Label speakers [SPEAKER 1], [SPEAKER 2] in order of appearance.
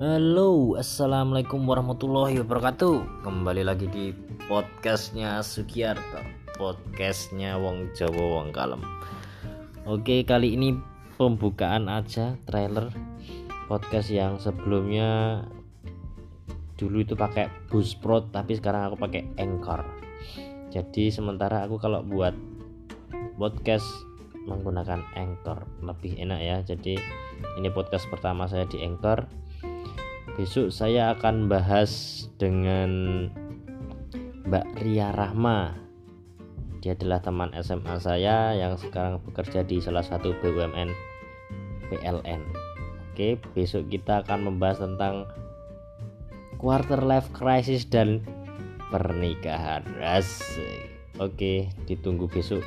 [SPEAKER 1] Halo, assalamualaikum warahmatullahi wabarakatuh. Kembali lagi di podcastnya Sugiarto, podcastnya Wong Jawa Wong Kalem. Oke, kali ini pembukaan aja trailer podcast yang sebelumnya dulu itu pakai Buzzsprout tapi sekarang aku pakai Anchor. Jadi sementara aku kalau buat podcast menggunakan Anchor lebih enak ya. Jadi ini podcast pertama saya di Anchor. Besok saya akan bahas dengan Mbak Ria Rahma. Dia adalah teman SMA saya yang sekarang bekerja di salah satu BUMN PLN. Oke, besok kita akan membahas tentang quarter life crisis dan pernikahan. Asik. Oke, ditunggu besok.